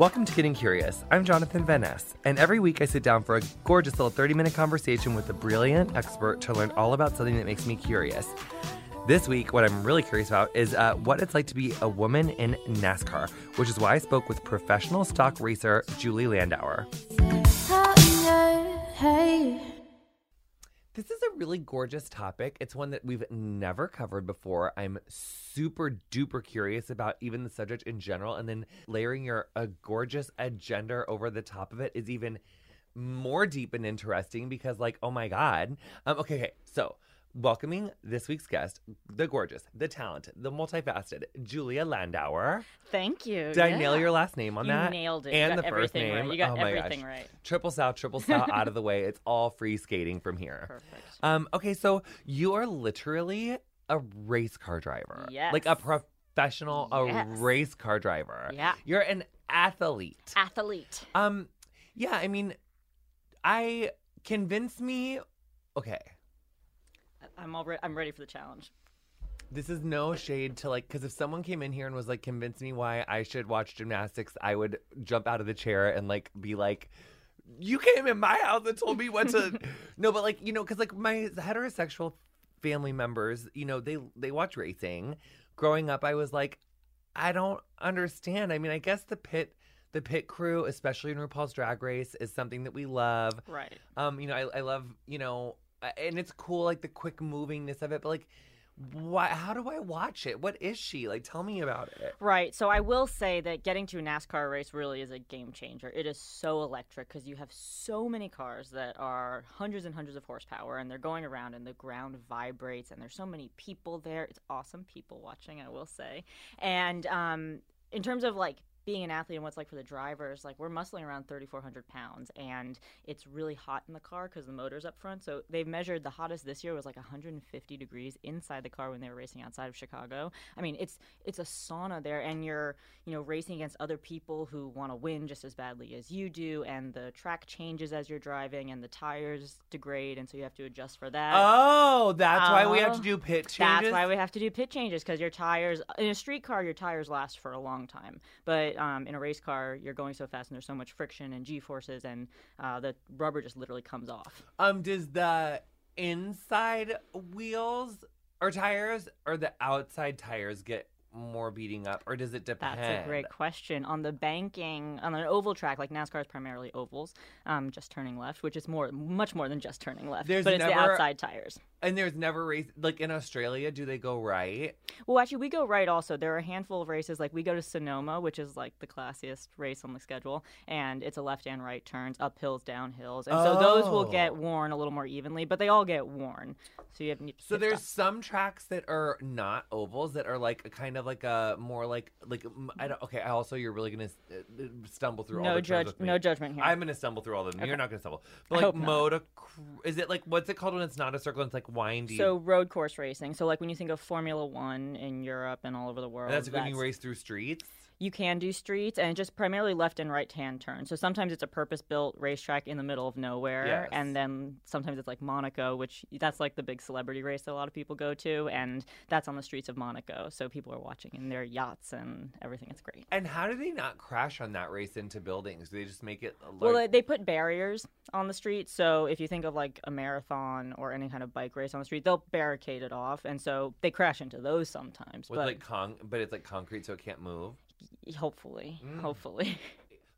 Welcome to Getting Curious. I'm Jonathan Van and every week I sit down for a gorgeous little 30 minute conversation with a brilliant expert to learn all about something that makes me curious. This week, what I'm really curious about is uh, what it's like to be a woman in NASCAR, which is why I spoke with professional stock racer Julia Landauer. This is a really gorgeous topic. It's one that we've never covered before. I'm super duper curious about even the subject in general, and then layering your a gorgeous agenda over the top of it is even more deep and interesting because, like, oh my god. Um, okay, okay, so welcoming this week's guest, the gorgeous, the talented, the multifaceted Julia Landauer. Thank you. Did I nail your last name on You that? nailed it. And the first name. right. You got oh my everything gosh. right. Triple south, triple south out of the way. It's all free skating from here. Perfect. Um, okay, so you are literally a race car driver. Yes. Like a professional, a Yes. race car driver. Yeah. You're an athlete. Athlete. Um, yeah, I mean, I convince me. Okay, I'm all re- I'm ready for the challenge. this is no shade to like, because if someone came in here and was like, convince me why I should watch gymnastics, I would jump out of the chair and like be like, you came in my house and told me what to. no, but like, you know, because like my heterosexual family members, you know, they they watch racing. Growing up, I was like, I don't understand. I mean, I guess the pit. The pit crew, especially in RuPaul's Drag Race, is something that we love. Right. Um, you know, I, I love, you know, and it's cool, like the quick movingness of it. But like, why? How do I watch it? What is she? Like, tell me about it. Right. So I will say that getting to a NASCAR race really is a game changer. It is so electric because you have so many cars that are hundreds and hundreds of horsepower and they're going around and the ground vibrates and there's so many people there. It's awesome people watching, I will say. And um, in terms of like being an athlete and what's like for the drivers, like we're muscling around 3,400 pounds and it's really hot in the car because the motor's up front. So they've measured the hottest this year was like 150 degrees inside the car when they were racing outside of Chicago. I mean, it's it's a sauna there, and you're you know racing against other people who want to win just as badly as you do, and the track changes as you're driving, and the tires degrade, and so you have to adjust for that. Oh, that's why we have to uh, do pit changes. That's why we have to do pit changes because your tires in a street car your tires last for a long time, but um, in a race car you're going so fast and there's so much friction and g forces and uh, the rubber just literally comes off. Um, does the inside wheels or tires or the outside tires get more beating up, or does it depend? That's a great question. On the banking, on an oval track, like NASCAR is primarily ovals, um, just turning left, which is more, much more than just turning left. There's but it's the outside tires. And there's never race like in Australia. Do they go right? Well, actually, we go right also. There are a handful of races, like we go to Sonoma, which is like the classiest race on the schedule, and it's a left and right turns, up hills, down hills, And so those will Oh. get worn a little more evenly, but they all get worn. So you have to So there's stop. some tracks that are not ovals that are like a kind of like a more like like I don't. Okay, I also you're really gonna uh, stumble through all the judge, no judgment here. I'm gonna stumble through all of them. You're not gonna stumble. But like not. is it like what's it called when it's not a circle? and It's like windy. so road course racing. So like when you think of Formula One in Europe and all over the world, and that's when you race through streets. You can do streets and just primarily left and right hand turns. So sometimes it's a purpose built racetrack in the middle of nowhere. Yes. And then sometimes it's like Monaco, which that's like the big celebrity race that a lot of people go to. And that's on the streets of Monaco. So people are watching in their yachts and everything. It's great. And how do they not crash on that race into buildings? Do they just make it? Uh, a Well, they- they put barriers on the street. So if you think of like a marathon or any kind of bike race on the street, they'll barricade it off. And so they crash into those sometimes. with but like con, but it's like concrete, so it can't move. Hopefully, Mm. hopefully.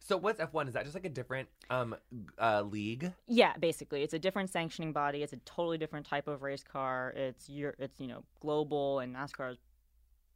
So what's F1? Is that just like a different um uh league? Yeah, basically, it's a different sanctioning body. It's a totally different type of race car. It's your, it's you know global, and NASCAR is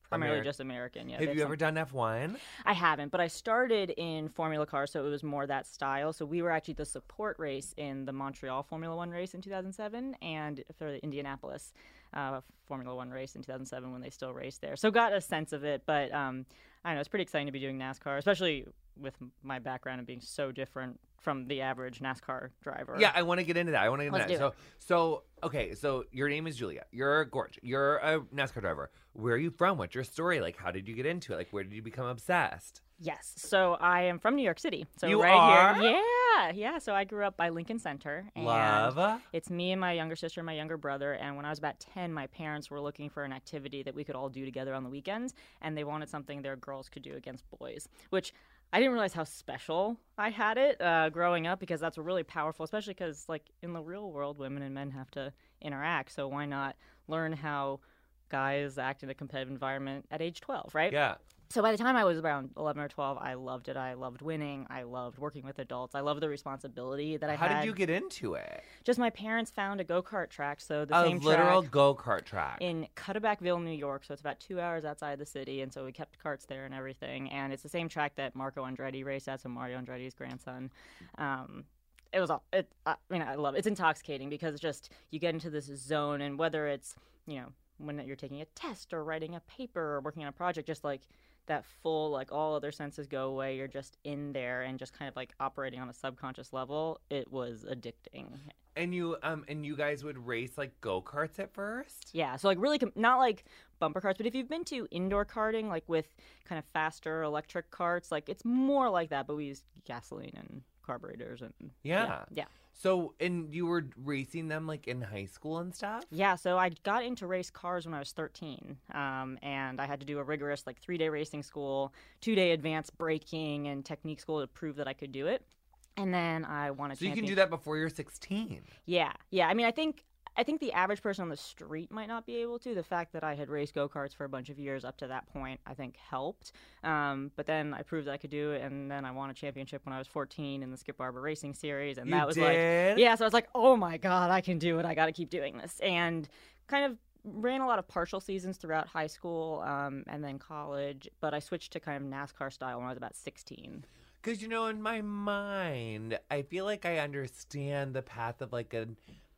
primarily Ameri- just American. Yeah, Have you some- ever done F1? I haven't, but I started in Formula Car, so it was more that style. So we were actually the support race in the Montreal Formula One race in 2007, and for the Indianapolis uh, Formula One race in 2007 when they still raced there. So got a sense of it, but um, I don't know it's pretty exciting to be doing NASCAR, especially with my background and being so different from the average NASCAR driver. Yeah, I want to get into that. I want to get into Let's that. So, so okay. So your name is Julia. You're gorgeous. You're a NASCAR driver. Where are you from? What's your story? Like, how did you get into it? Like, where did you become obsessed? Yes. So I am from New York City. So You right are? here. Yeah. Yeah. So I grew up by Lincoln Center. And Love. It's me and my younger sister and my younger brother. And when I was about 10, my parents were looking for an activity that we could all do together on the weekends. And they wanted something their girls could do against boys, which I didn't realize how special I had it uh, growing up because that's really powerful, especially because like in the real world, women and men have to interact. So why not learn how guys act in a competitive environment at age 12, right? Yeah. So by the time I was around 11 or 12, I loved it. I loved winning. I loved working with adults. I loved the responsibility that I How had. How did you get into it? Just my parents found a go kart track, so the A same literal go kart track. in Cuddebackville, New York. So it's about two hours outside the city, and so we kept carts there and everything. And it's the same track that Marco Andretti raced at, so Mario Andretti's grandson. Um, it was all. It, I mean, I love it. It's intoxicating because just you get into this zone, and whether it's you know when you're taking a test or writing a paper or working on a project, just like that full like all other senses go away you're just in there and just kind of like operating on a subconscious level it was addicting and you um and you guys would race like go karts at first. Yeah, so like really, com- not like bumper carts, but if you've been to indoor karting, like with kind of faster electric carts, like it's more like that. But we use gasoline and carburetors and Yeah. yeah, So and you were racing them like in high school and stuff. yeah. So I got into race cars when I was 13, um, and I had to do a rigorous like three day racing school, two day advanced braking and technique school to prove that I could do it. And then I wanted. So you can do that before you're 16. Yeah, yeah. I mean, I think I think the average person on the street might not be able to. The fact that I had raced go karts for a bunch of years up to that point, I think helped. Um, but then I proved that I could do it, and then I won a championship when I was 14 in the Skip Barber Racing Series, and You that was did? like, yeah. So I was like, oh my god, I can do it. I got to keep doing this, and kind of ran a lot of partial seasons throughout high school um, and then college. But I switched to kind of NASCAR style when I was about 16. Because, you know, in my mind, I feel like I understand the path of like a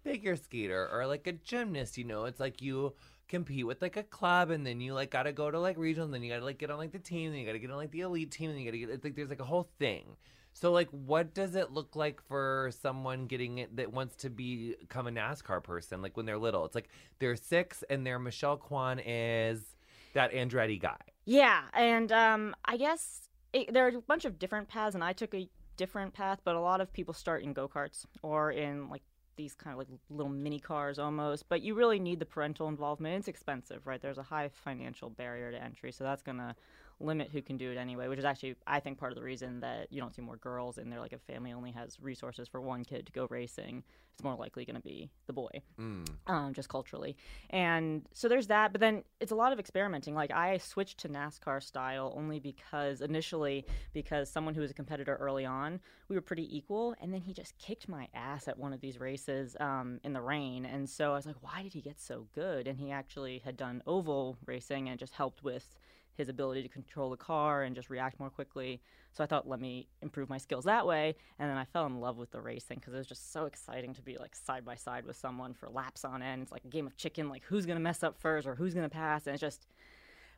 figure skater or like a gymnast. You know, it's like you compete with like a club and then you like gotta go to like regional and then you gotta like get on like the team and you gotta get on like the elite team and you gotta get it's like there's like a whole thing. So like what does it look like for someone getting it that wants to become a NASCAR person like when they're little? It's like they're six and their Michelle Kwan is that Andretti guy. Yeah, and um, I guess it, there are a bunch of different paths, and I took a different path. But a lot of people start in go karts or in like these kind of like little mini cars almost. But you really need the parental involvement. It's expensive, right? There's a high financial barrier to entry, so that's gonna limit who can do it anyway. Which is actually, I think, part of the reason that you don't see more girls in there. Like, if a family only has resources for one kid to go racing, it's more likely going to be the boy Mm. um, just culturally. And so there's that. But then it's a lot of experimenting. Like I switched to NASCAR style only because initially, because someone who was a competitor early on, we were pretty equal. And then he just kicked my ass at one of these races um, in the rain. And so I was like, why did he get so good? And he actually had done oval racing and just helped with his ability to control the car and just react more quickly. So I thought, let me improve my skills that way. And then I fell in love with the racing because it was just so exciting to be like side by side with someone for laps on end. It's like a game of chicken, like who's to mess up first or who's to pass. And it's just,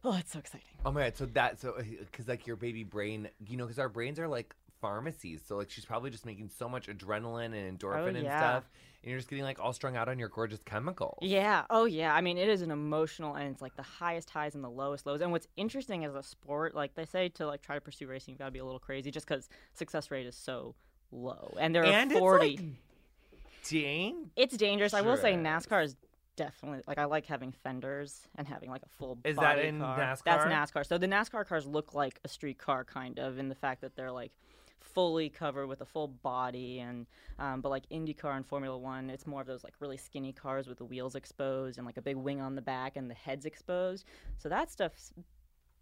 oh, it's so exciting. Oh my god! So that so uh, because like your baby brain, you know, because our brains are like pharmacies. So like she's probably just making so much adrenaline and oh, endorphin and Oh, yeah. stuff, and you're just getting like all strung out on your gorgeous chemicals. Yeah. Oh, yeah. I mean, it is an emotional, and it's like the highest highs and the lowest lows. And what's interesting as a sport, like they say, to like try to pursue racing, you got to be a little crazy, just because success rate is so low. And there are And it's, forty. like, Dang. It's dangerous. I will say NASCAR is definitely like I like having fenders and having like a full. Is that in car. NASCAR? That's NASCAR. So the NASCAR cars look like a street car kind of in the fact that they're like fully covered with a full body and um, but like IndyCar and Formula One, it's more of those like really skinny cars with the wheels exposed and like a big wing on the back and the heads exposed. So that stuff's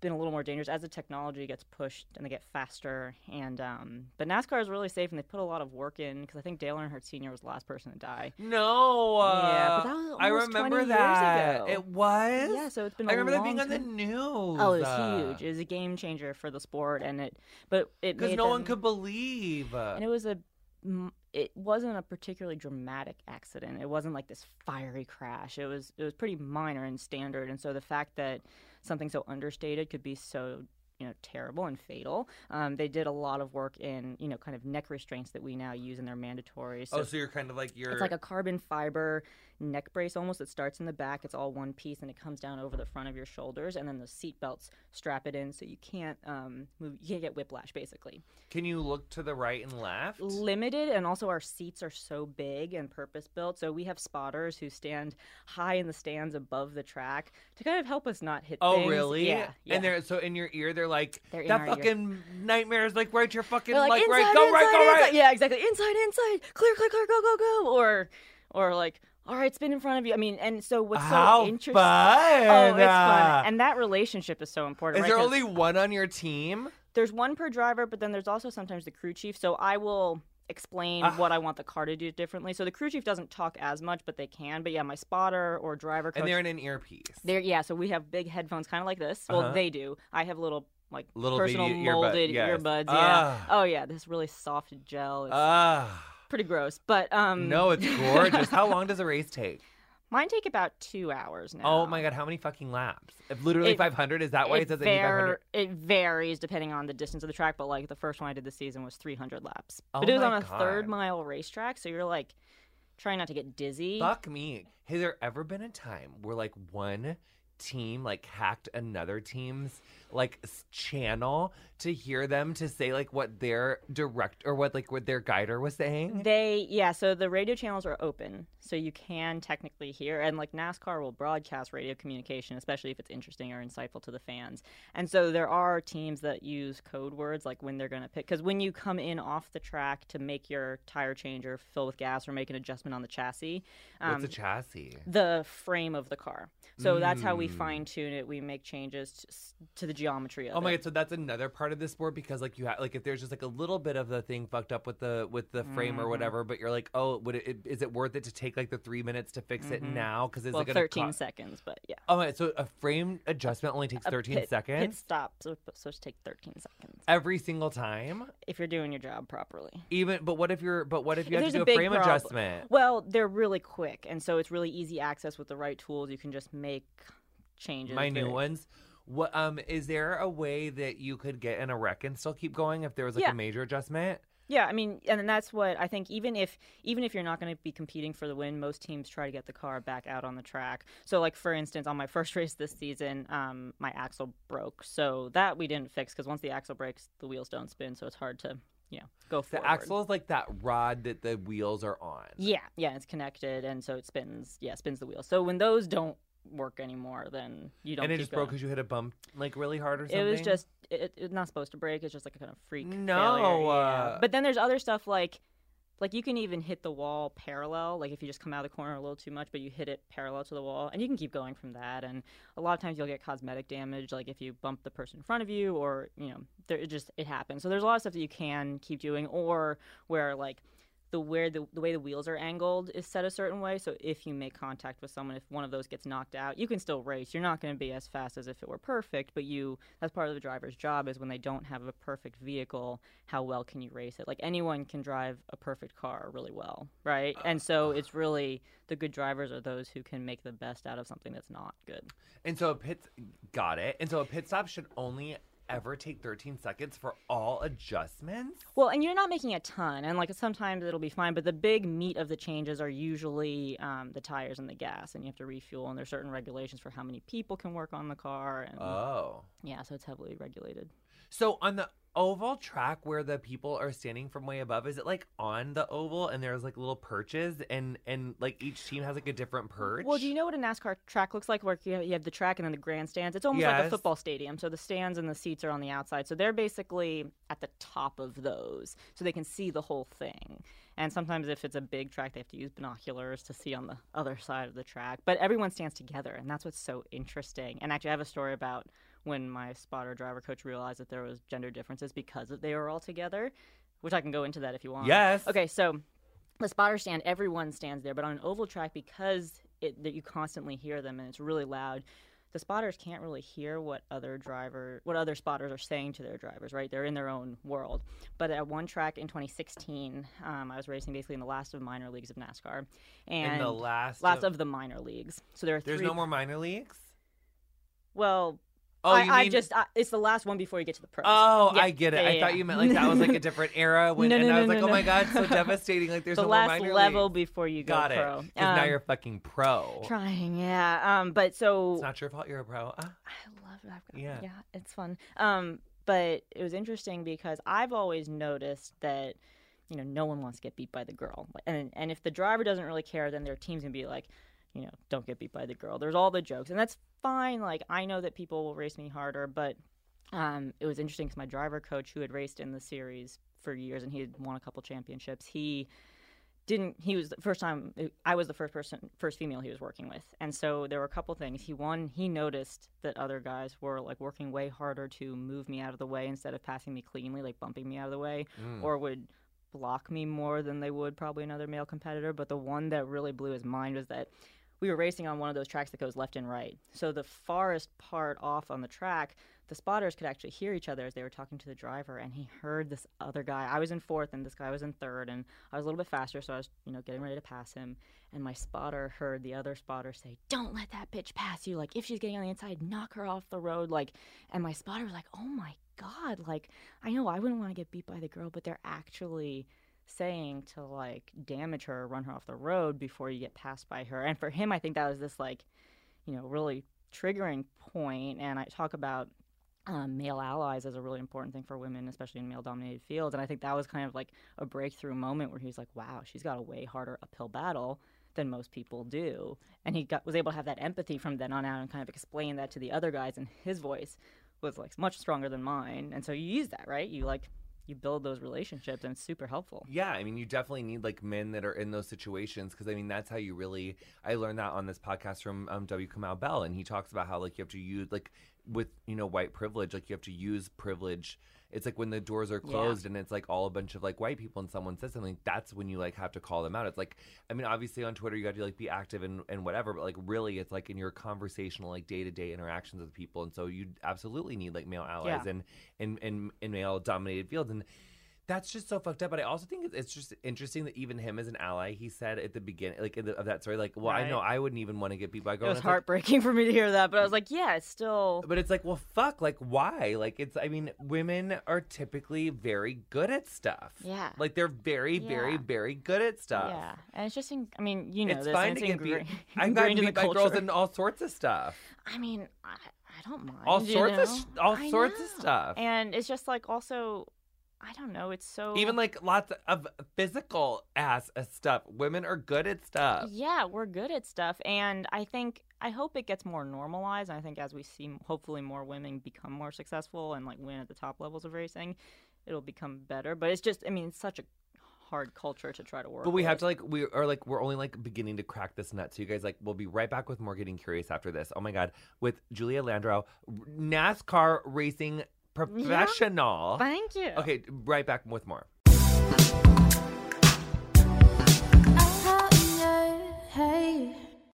been a little more dangerous as the technology gets pushed and they get faster. And um, but NASCAR is really safe and they put a lot of work in because I think Dale Earnhardt Sr. was the last person to die. No. Yeah, uh, but that was I remember 20 years that. It was. Yeah, so it's been. I remember that being on the time. news. Oh, it was huge. It was a game changer for the sport, and it, but it Because no one could believe. uh, and it was a it wasn't a particularly dramatic accident. It wasn't like this fiery crash. It was, it was pretty minor and standard. And so the fact that something so understated could be so you know terrible and fatal um, they did a lot of work in you know kind of neck restraints that we now use and they're mandatory so oh, so you're kind of like you're. it's like a carbon fiber neck brace almost It starts in the back. It's all one piece and it comes down over the front of your shoulders, and then the seat belts strap it in so you can't um, move. You can't get whiplash basically. Can you look to the right and left? Limited, and also our seats are so big and purpose built. So we have spotters who stand high in the stands above the track to kind of help us not hit. Oh, things. really? Yeah. yeah. And they're so in your ear, they're like They're in that our ear. fucking nightmares. Like right, your fucking They're like, like, right, inside, go right, inside, go right. inside. Yeah, exactly. Inside, inside. Clear, clear, clear. Go, go, go. Or, or like, all right, spin in front of you. I mean, and so what's How so interesting? fun! Oh, it's uh, fun, and that relationship is so important. Is right? there 'Cause only one on your team? there's one per driver, but then there's also sometimes the crew chief. So I will explain Ah. what I want the car to do differently. So the crew chief doesn't talk as much, but they can. But yeah, my spotter or driver coach. And they're in an earpiece. They're yeah, so we have big headphones, kind of like this. Well, Uh-huh. they do. I have little like Little personal baby earbud- molded yes. earbuds. Yeah. Ah. Oh yeah, this really soft gel. It's Ah, pretty gross, but um. no, it's gorgeous. How long does a race take? Mine take about two hours now. Oh my god, how many fucking laps? If literally 500, is that why it, it, says it 500? var- it varies depending on the distance of the track, but like the first one I did this season was 300 laps. Oh but it was on a third mile racetrack, so you're like trying not to get dizzy. Fuck me. Has there ever been a time where like one team like hacked another team's like channel to hear them to say like what their direct or what like what their guider was saying? They yeah, so the radio channels are open, so you can technically hear, and like NASCAR will broadcast radio communication, especially if it's interesting or insightful to the fans. And so there are teams that use code words like when they're going to pick, because when you come in off the track to make your tire change or fill with gas or make an adjustment on the chassis, What's um, a chassis? the frame of the car. So that's how we Mm. fine tune it. We make changes to, to the geometry of Oh my it. god! So that's another part of this sport because like you have like if there's just like a little bit of the thing fucked up with the with the frame or Mhm. whatever, but you're like, oh, would it is it worth it to take like the three minutes to fix it Mhm. now? Because it's well, like 13 cost- seconds, but yeah. Oh! So a frame adjustment only takes A 13 pit- seconds Pit stop, so it's supposed to take 13 seconds every single time. if you're doing your job properly. Even, but what if you're? But what if you If have to do a a, frame prob- adjustment? Well, they're really quick, and so it's really easy access with the right tools. You can just make changes. My new very- ones. What um is there a way that you could get in a wreck and still keep going if there was like Yeah. a major adjustment? Yeah, I mean, and that's what I think. Even if even if you're not going to be competing for the win, most teams try to get the car back out on the track. So, like for instance, on my first race this season, um, my axle broke. So that we didn't fix because once the axle breaks, the wheels don't spin. So it's hard to you know go forward. The axle is like that rod that the wheels are on. Yeah, yeah, it's connected, and so it spins. Yeah, spins the wheels. So when those don't work anymore, then you don't. and it just broke because you hit a bump like really hard or something. It was just it, it's not supposed to break. It's just like a kind of freak No, failure. yeah. uh, But then there's other stuff like like you can even hit the wall parallel. Like if you just come out of the corner a little too much, but you hit it parallel to the wall, and you can keep going from that. And a lot of times you'll get cosmetic damage, like if you bump the person in front of you, or you know, there it just it happens. So there's a lot of stuff that you can keep doing, or where like the where the, the way the wheels are angled is set a certain way. So if you make contact with someone, if one of those gets knocked out, you can still race. You're not going to be as fast as if it were perfect, but you that's part of the driver's job is when they don't have a perfect vehicle, how well can you race it? Like anyone can drive a perfect car really well, right? Uh, and so it's really the good drivers are those who can make the best out of something that's not good. And so a pit got it. And so a pit stop should only ever take 13 seconds for all adjustments. Well, and you're not making a ton, and like sometimes it'll be fine, but the big meat of the changes are usually um, the tires and the gas, and you have to refuel, and there's certain regulations for how many people can work on the car, and Oh. yeah, so it's heavily regulated. So on the oval track where the people are standing from way above, is it like on the oval and there's like little perches and and like each team has like a different perch? Well, do you know what a NASCAR track looks like? Where you have, you have the track and then the grandstands. It's almost like Yes. a football stadium. So the stands and the seats are on the outside. So they're basically at the top of those, so they can see the whole thing. And sometimes if it's a big track, they have to use binoculars to see on the other side of the track. But everyone stands together, and that's what's so interesting. And actually, I have a story about when my spotter driver coach realized that there was gender differences because they were all together, which I can go into that if you want. Yes. Okay, so the spotter stand, everyone stands there, but on an oval track, because it, that you constantly hear them and it's really loud, the spotters can't really hear what other driver, what other spotters are saying to their drivers. Right, they're in their own world. But at one track in 2016, um, I was racing basically in the last of minor leagues of NASCAR, and in the last last of, of the minor leagues. So there are there's three. no more minor leagues. Well, Oh, I, you I just I, it's the last one before you get to the pros. Oh, Yeah, I get it. yeah, I yeah, thought you meant like that was like a different era when, No, and no, I no, was like, no, oh my god, so devastating. Like there's the no last level league. before you go Got it. pro. now Um, you're fucking pro. trying, yeah. Um, but so It's not your fault. You're a pro. Ah. I love it. I've got, Yeah. yeah. it's fun. Um, but it was interesting because I've always noticed that, you know, no one wants to get beat by the girl, and and if the driver doesn't really care, then their team's gonna be like, you know, don't get beat by the girl. There's all the jokes, and that's fine. Like I know that people will race me harder, but um, it was interesting because my driver coach, who had raced in the series for years and he had won a couple championships, he didn't he was the first time i was the first person first female he was working with and so there were a couple things he one he noticed that other guys were like working way harder to move me out of the way instead of passing me cleanly like bumping me out of the way Mm. or would block me more than they would probably another male competitor but the one that really blew his mind was that we were racing on one of those tracks that goes left and right. So the farthest part off on the track the spotters could actually hear each other as they were talking to the driver and he heard this other guy. I was in fourth and this guy was in third and i was a little bit faster so i was you know getting ready to pass him. And my spotter heard the other spotter say don't let that bitch pass you. Like if she's getting on the inside knock her off the road. Like and my spotter was like oh my god. Like i know i wouldn't want to get beat by the girl but they're actually saying to like damage her or run her off the road before you get passed by her and for him i think that was this like you know really triggering point. and i talk about um, male allies as a really important thing for women, especially in male dominated fields. And I think that was kind of like a breakthrough moment where he's like, wow, she's got a way harder uphill battle than most people do. And he got, was able to have that empathy from then on out and kind of explain that to the other guys. And his voice was like much stronger than mine. And so you use that, right? You like, you build those relationships and it's super helpful. Yeah, I mean, you definitely need like men that are in those situations because I mean that's how you really. I learned that on this podcast from um, W. Kamau Bell, and he talks about how like you have to use like with you know white privilege, like you have to use privilege. It's like when the doors are Yeah. closed and it's like all a bunch of like white people and someone says something. That's when you like have to call them out. It's like I mean, obviously on Twitter you got to like be active and and whatever, but like really it's like in your conversational like day to day interactions with people, and so you absolutely need like male allies Yeah. and in in in male dominated fields and. That's just so fucked up. But I also think it's- just interesting that even him as an ally, he said at the beginning, like in the, of that story, like, well, I know I wouldn't even want to get beat by a It was and it's like- heartbreaking for me to hear that, but I was mm. like, yeah, it's still. but it's like, well, fuck, like, why? Like, it's, I mean, women are typically very good at stuff. Yeah. Like, they're very, very, Yeah. very good at stuff. Yeah, and it's just, in, I mean, you know, It's this, fine and to it's get beat. ingra- I've gotten ingrained in beat by girls in all sorts of stuff. I mean, I, I don't mind. All you sorts of sh- all I sorts of know. stuff. And it's just like also, I don't know. It's so Even like lots of physical ass uh, stuff. Women are good at stuff. yeah, we're good at stuff, and I think I hope it gets more normalized. And I think as we see, hopefully, more women become more successful and like win at the top levels of racing, it'll become better. But it's just, I mean, it's such a hard culture to try to work. But we have to like we are like we're only like beginning to crack this nut. So you guys like we'll be right back with more getting curious after this. Oh my god, with Julia Landau, NASCAR racing professional. Thank you. Okay, right back with more.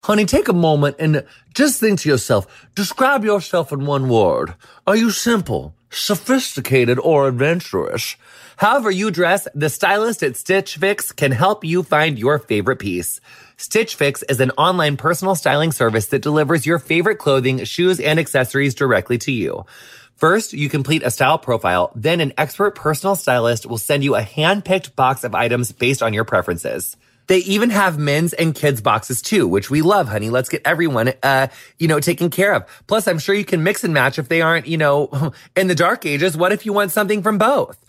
Honey, take a moment and just think to yourself, describe yourself in one word. Are you simple, sophisticated, or adventurous? However you dress, the stylist at Stitch Fix can help you find your favorite piece. Stitch Fix is an online personal styling service that delivers your favorite clothing, shoes, and accessories directly to you. First, you complete a style profile. Then an expert personal stylist will send you a hand-picked box of items based on your preferences. They even have men's and kids boxes too, which we love, honey. Let's get everyone, uh, you know, taken care of. Plus, I'm sure you can mix and match if they aren't, you know, in the dark ages. What if you want something from both?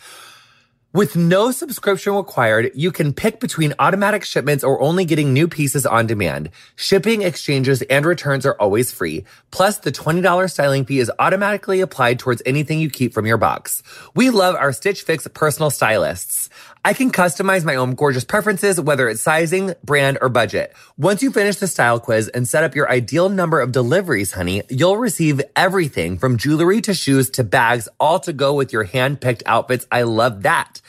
With no subscription required, you can pick between automatic shipments or only getting new pieces on demand. Shipping, exchanges, and returns are always free. Plus, the $20 styling fee is automatically applied towards anything you keep from your box. We love our Stitch Fix personal stylists. I can customize my own gorgeous preferences, whether it's sizing, brand, or budget. Once you finish the style quiz and set up your ideal number of deliveries, honey, you'll receive everything from jewelry to shoes to bags, all to go with your hand-picked outfits. I love that.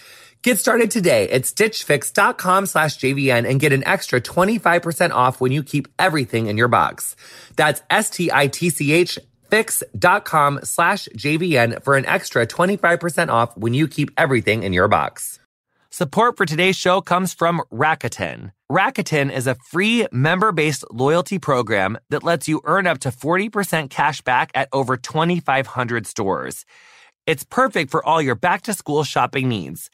Get started today at stitchfix.com slash JVN and get an extra 25% off when you keep everything in your box. That's S-T-I-T-C-H fix.com slash JVN for an extra 25% off when you keep everything in your box. Support for today's show comes from Rakuten. Rakuten is a free member based loyalty program that lets you earn up to 40% cash back at over 2,500 stores. It's perfect for all your back to school shopping needs.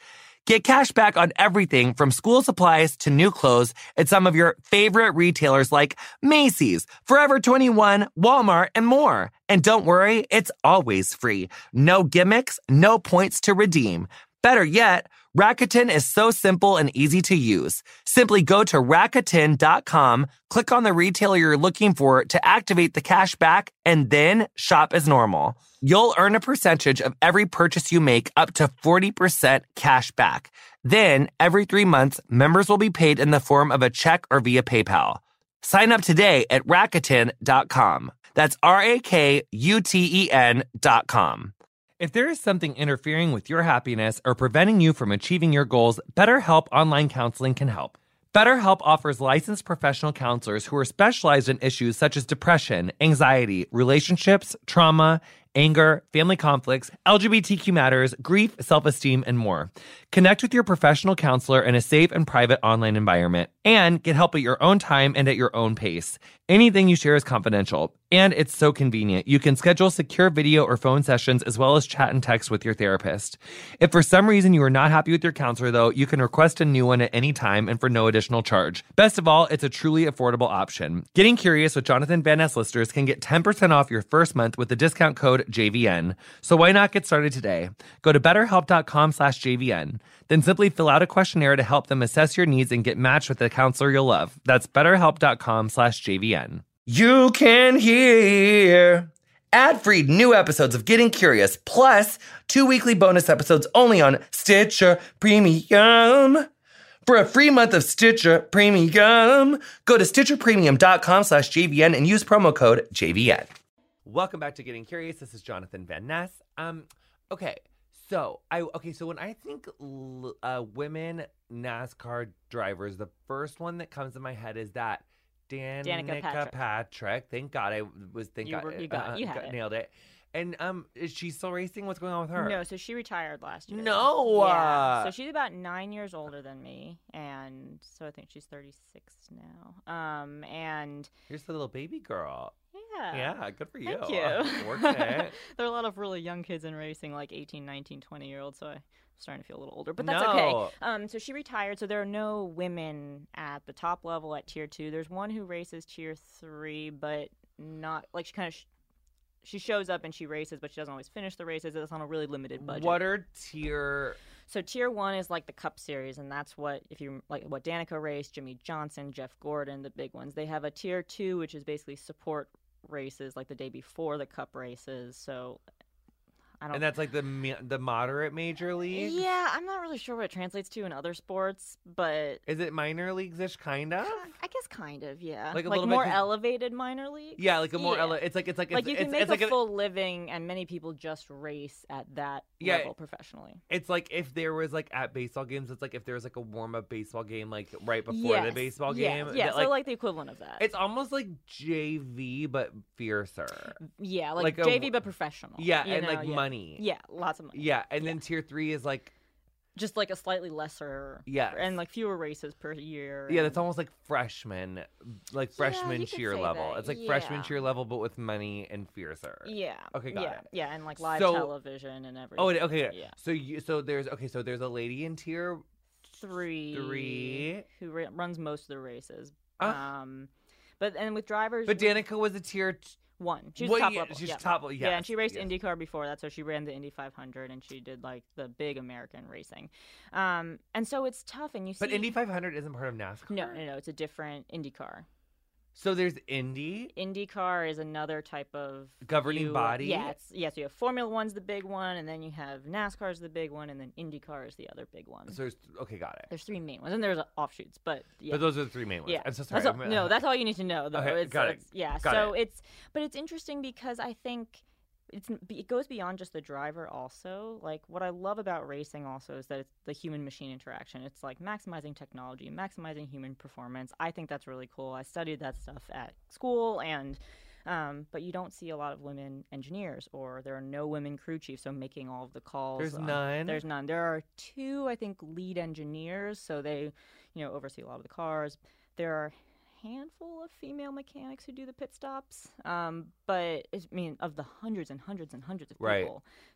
Get cash back on everything from school supplies to new clothes at some of your favorite retailers like Macy's, Forever 21, Walmart, and more. And don't worry, it's always free. No gimmicks, no points to redeem. Better yet, Rakuten is so simple and easy to use. Simply go to Rakuten.com, click on the retailer you're looking for to activate the cash back, and then shop as normal. You'll earn a percentage of every purchase you make up to 40% cash back. Then, every three months, members will be paid in the form of a check or via PayPal. Sign up today at Rakuten.com. That's R A K U T E N.com. If there is something interfering with your happiness or preventing you from achieving your goals, BetterHelp Online Counseling can help. BetterHelp offers licensed professional counselors who are specialized in issues such as depression, anxiety, relationships, trauma, anger, family conflicts, LGBTQ matters, grief, self esteem, and more. Connect with your professional counselor in a safe and private online environment and get help at your own time and at your own pace. Anything you share is confidential, and it's so convenient. You can schedule secure video or phone sessions as well as chat and text with your therapist. If for some reason you are not happy with your counselor, though, you can request a new one at any time and for no additional charge. Best of all, it's a truly affordable option. Getting Curious with Jonathan Van Ness listeners can get 10% off your first month with the discount code JVN. So why not get started today? Go to betterhelp.com slash JVN. Then simply fill out a questionnaire to help them assess your needs and get matched with a counselor you'll love. That's betterhelp.com slash JVN. You can hear ad-free new episodes of Getting Curious, plus two weekly bonus episodes only on Stitcher Premium. For a free month of Stitcher Premium, go to stitcherpremium.com slash JVN and use promo code JVN. Welcome back to Getting Curious. This is Jonathan Van Ness. Um, okay, so I okay, so when I think l- uh, women NASCAR drivers, the first one that comes to my head is that Danica, Danica Patrick. Patrick. Thank God I was thinking You were- you got- you had it. nailed it. And um, is she still racing? What's going on with her? No, so she retired last year. No, Yeah. uh, So she's about nine years older than me, and so I think she's 36 now. Um, and Here's the little baby girl. Yeah. Yeah, good for you. Thank you. Working it. there are a lot of really young kids in racing, like 18, 19, 20 year olds. So I'm starting to feel a little older, but that's No. okay. Um, so she retired. So there are no women at the top level at tier two. There's one who races tier three, but not like she kind of. Sh- she shows up and she races, but she doesn't always finish the races. It's on a really limited budget. What are tier? So tier one is like the Cup Series, and that's what if you like what Danica raced, Jimmie Johnson, Jeff Gordon, the big ones. They have a tier two, which is basically support races, like the day before the Cup races. So I don't. And that's like the the moderate major league. yeah, I'm not really sure what it translates to in other sports, but Is it minor leagues ish kind of? I guess kind of, yeah. Like a little bit elevated minor league. Yeah, like a more Yeah. ele- it's like it's like Like it's, you can it's, make it's a like full living, and many people just race at that Yeah. level professionally. it's like if there was like at baseball games, it's like if there was like a warm up baseball game like right before the baseball yeah, game. Yeah, that, so like, the equivalent of that. it's almost like JV but fiercer. yeah, like, like a- JV but professional. Yeah, and know, like yeah. money. Yeah, lots of money. Yeah, and then tier three is like just like a slightly lesser. yeah and like fewer races per year. yeah, and- that's almost like freshman, like freshman could cheer level. that, It's like freshman yeah. cheer level but with money and fiercer. Yeah. Okay, got yeah, it. Yeah, and like live So- television and everything. Oh, okay. Yeah. So you so there's okay so there's a lady in tier Three. Three. Who ra- runs most of the races. Uh, um, but and with drivers. but Danica was a tier. T- One. She's Well, top yeah, level. she's yeah. top level, Yeah, and she raced yes. IndyCar before that, so she ran the Indy 500 and she did like the big American racing. Um, and so it's tough, and you see. but Indy 500 isn't part of NASCAR. No, no, no. It's a different IndyCar. So there's Indy. IndyCar is another type of Governing you- body? Yeah, it's, yeah. So you have Formula One's the big one, and then you have NASCAR's the big one, and then IndyCar is the other big one. So there's okay, got it. there's three main ones, and there's offshoots, but yeah. But those are the three main ones. yeah, I'm so sorry. That's all, no, that's all you need to know, though. Okay, it's, got it. it's- Yeah, Got so it. it's, but it's interesting because I think it's it goes beyond just the driver. Also, like what I love about racing also is that it's the human machine interaction. It's like maximizing technology, maximizing human performance. I think that's really cool. I studied that stuff at school and. Um, but you don't see a lot of women engineers, or there are no women crew chiefs, so making all of the calls. There's um, none? There's none. There are two, I think, lead engineers, so they, you know, oversee a lot of the cars. There are handful of female mechanics who do the pit stops, um, but I mean, of the hundreds and hundreds and hundreds of Right.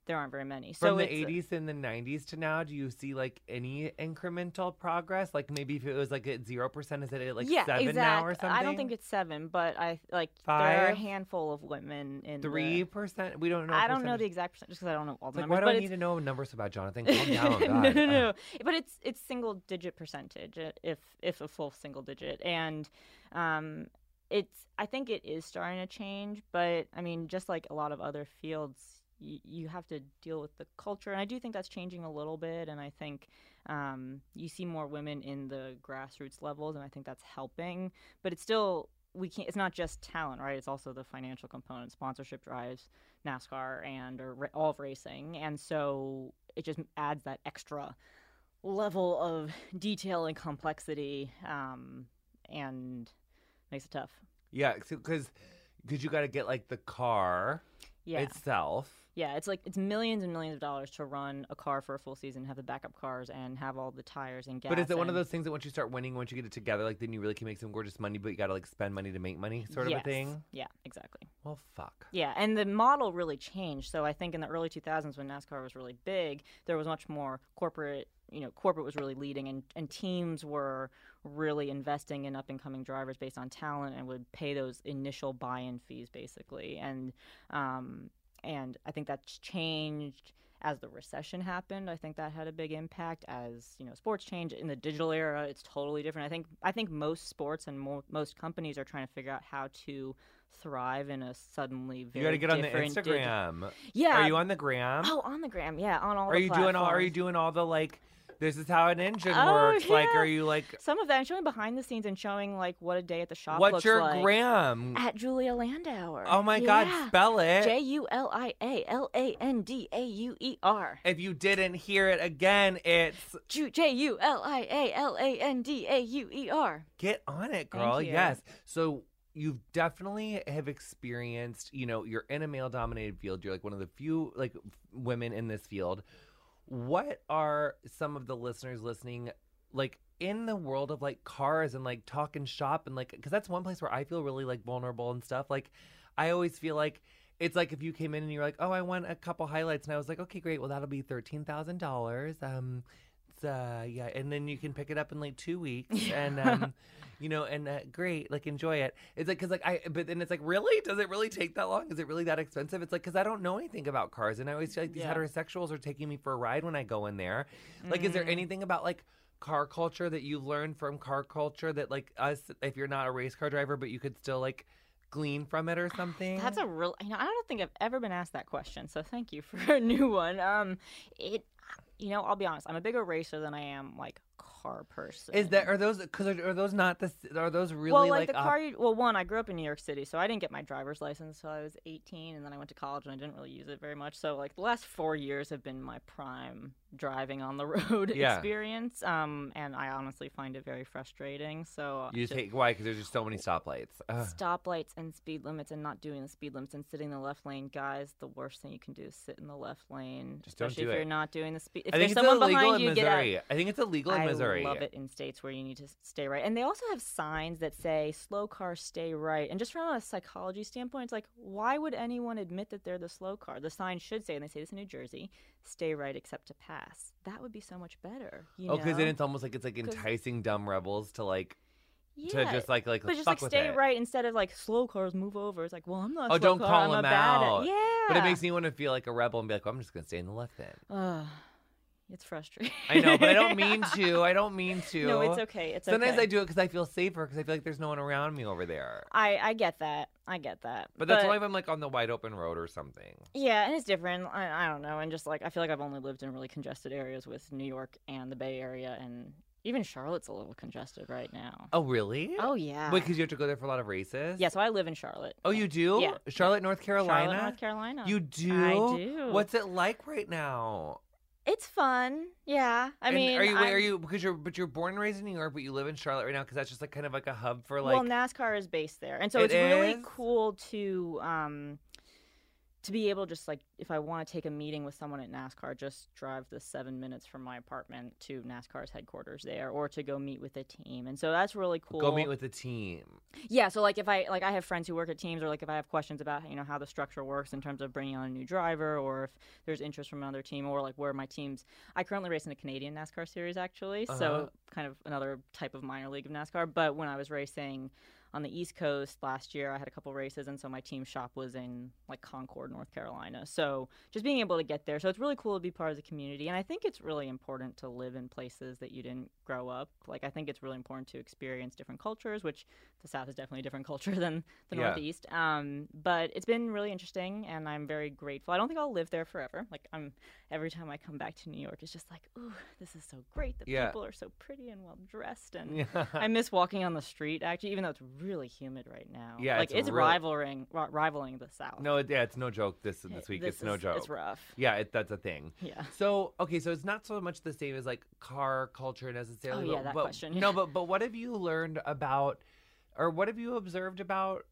There aren't very many. So from the it's, 80s and the 90s to now, do you see like any incremental progress? Like maybe if it was like at 0%, is it at like yeah, 7 exact. now or something? I don't think it's seven, but I like there are a handful of women in 3%? We don't know. I don't know the exact percent just because I don't know all the Like, numbers. why do but I need to know numbers about Jonathan? Calm down, no, no, no. But it's it's single digit percentage, uh, if if a full single digit, and um, it's I think it is starting to change. But I mean, just like a lot of other fields, y- you have to deal with the culture, and I do think that's changing a little bit. And I think um, you see more women in the grassroots levels, and I think that's helping. But it's still we can't. It's not just talent, right? It's also the financial component. Sponsorship drives NASCAR and or ra- all of racing, and so it just adds that extra level of detail and complexity, um, and makes it tough. yeah, because you got to get like the car Yeah, itself. Yeah. It's like it's millions and millions of dollars to run a car for a full season, have the backup cars, and have all the tires and gas. But is it one of and- those things that once you start winning, once you get it together, like then you really can make some gorgeous money, but you got to like spend money to make money, sort of Yes. a thing? Yeah, exactly. Well, fuck. Yeah, and the model really changed. So I think in the early 2000s when NASCAR was really big, there was much more corporate, you know, corporate was really leading and, and teams were really investing in up and coming drivers based on talent and would pay those initial buy-in fees basically. And um and I think that's changed as the recession happened. I think that had a big impact as, you know, sports change in the digital era, it's totally different. I think I think most sports and mo- most companies are trying to figure out how to thrive in a suddenly very You got to get on the Instagram. yeah. Are you on the gram? Oh, on the gram, yeah, on all. are the you doing all? Are you doing all the like? This is how an engine Oh, works. Like, are you like? Some of that, I'm showing behind the scenes and showing like what a day at the shop What's your like. gram? At Julia Landauer. Oh my Yeah. God! Spell it. J U L I A L A N D A U E R. if you didn't hear it again, it's J U L I A L A N D A U E R. get on it, girl. Yes. So you've definitely have experienced. You know, you're in a male-dominated field. You're like one of the few like women in this field. What are some of the listeners listening like in the world of like cars and like talk and shop and like because that's one place where I feel really like vulnerable and stuff. Like I always feel like it's like if you came in and you're like, oh, I want a couple highlights, and I was like, okay, great. Well, that'll be thirteen thousand dollars. Um, uh, yeah, and then you can pick it up in like two weeks, and um, you know, and uh, great, like enjoy it. It's like because like I, but then it's like, really, does it really take that long? Is it really that expensive? It's like because I don't know anything about cars, and I always feel like these Yeah. heterosexuals are taking me for a ride when I go in there. Like, is Mm-hmm. there anything about like? car culture that you've learned from car culture that like us if you're not a race car driver but you could still like glean from it or something That's a real. You know, I don't think I've ever been asked that question. So thank you for a new one. Um, it. You know, I'll be honest. I'm a bigger racer than I am like car person. is that are those because are, are those not the are those really well, like, like, the op- car. You, well, one, I grew up in New York City, so I didn't get my driver's license until I was 18, and then I went to college and I didn't really use it very much. So, like, the last four years have been my prime driving on the road Yeah. experience. Um, and I honestly find it very frustrating. So you just take why because there's just so many stoplights Ugh. stoplights and speed limits and not doing the speed limits and sitting in the left lane, guys. The worst thing you can do is sit in the left lane, Just don't especially do if it. you're not doing the speed. If I think there's it's someone illegal behind in you, get out. I think it's illegal in I Missouri. I love it in states where you need to stay right. And they also have signs that say slow car stay right. And just from a psychology standpoint, it's like, why would anyone admit that they're the slow car? The sign should say, and they say this in New Jersey, stay right except to pass. That would be so much better. You Oh, because know? then it's almost like it's like enticing dumb rebels to like yeah. to just like like but just fuck like with stay it. right instead of like slow cars move over. It's like, well, I'm not. Oh, a Oh, slow don't car, call I'm a bad at-" out. Yeah. But it makes me want to feel like a rebel and be like, well, I'm just gonna stay in the left then. Ugh, it's frustrating. I know, but I don't mean to. I don't mean to. no, it's okay. It's okay. Sometimes okay. I do it because I feel safer because I feel like there's no one around me over there. I I get that. I get that. But that's only if I'm like on the wide open road or something. Yeah, and it's different. I, I don't know. And just like, I feel like I've only lived in really congested areas with New York and the Bay Area, and even Charlotte's a little congested right now. Oh, really? Oh, yeah. Wait, because you have to go there for a lot of races? yeah, so I live in Charlotte. Oh, you do? Yeah. Charlotte, North Carolina? Charlotte, North Carolina. You do? I do. What's it like right now? It's fun. Yeah. I And mean, are you? I'm- Are you? Because you're, but you're born and raised in New York, but you live in Charlotte right now. Because that's just like kind of like a hub for like. well, NASCAR is based there, and so It it's really cool to um to be able to just like if I want to take a meeting with someone at NASCAR, just drive the seven minutes from my apartment to NASCAR's headquarters there, or to go meet with a team, and so that's really cool. Go meet with the team. Yeah, so like if I like I have friends who work at teams, or like if I have questions about you know how the structure works in terms of bringing on a new driver, or if there's interest from another team, or like where my teams. I currently race in a Canadian NASCAR series actually, Uh-huh. so kind of another type of minor league of NASCAR. But when I was racing on the East Coast last year, I had a couple races, and so my team shop was in like Concord, North Carolina. So just being able to get there, so it's really cool to be part of the community, and I think it's really important to live in places that you didn't grow up. Like I think it's really important to experience different cultures, which the South is definitely a different culture than the Yeah. Northeast. Um, but it's been really interesting, and I'm very grateful. I don't think I'll live there forever. Like I'm every time I come back to New York, it's just like, ooh, this is so great. The Yeah. people are so pretty and well dressed, and Yeah. I miss walking on the street actually, even though it's really humid right now. Yeah, like it's it's, rivaling ri- rivaling the South. no, it- yeah, it's no joke. This this week, This it's no joke. It's rough. Yeah, it, that's a thing. Yeah. So okay, so it's not so much the same as like car culture necessarily. Oh, yeah, but, that but- question, No, but but what have you learned about, or what have you observed about,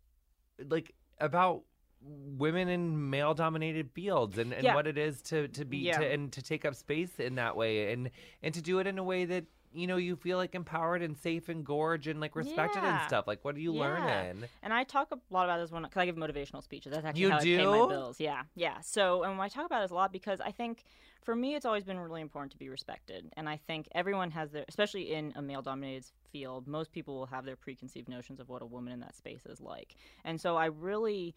like about women in male-dominated fields and, and Yeah. what it is to to be Yeah. to and to take up space in that way and and to do it in a way that you know you feel like empowered and safe and gorge and like respected and stuff. Like what are you Yeah. learning? And I talk a lot about this when because I give motivational speeches. That's actually You how I pay my bills. Yeah, yeah. So and I talk about this a lot because I think for me it's always been really important to be respected, and I think everyone has their, especially in a male-dominated field, most people will have their preconceived notions of what a woman in that space is like, and so I really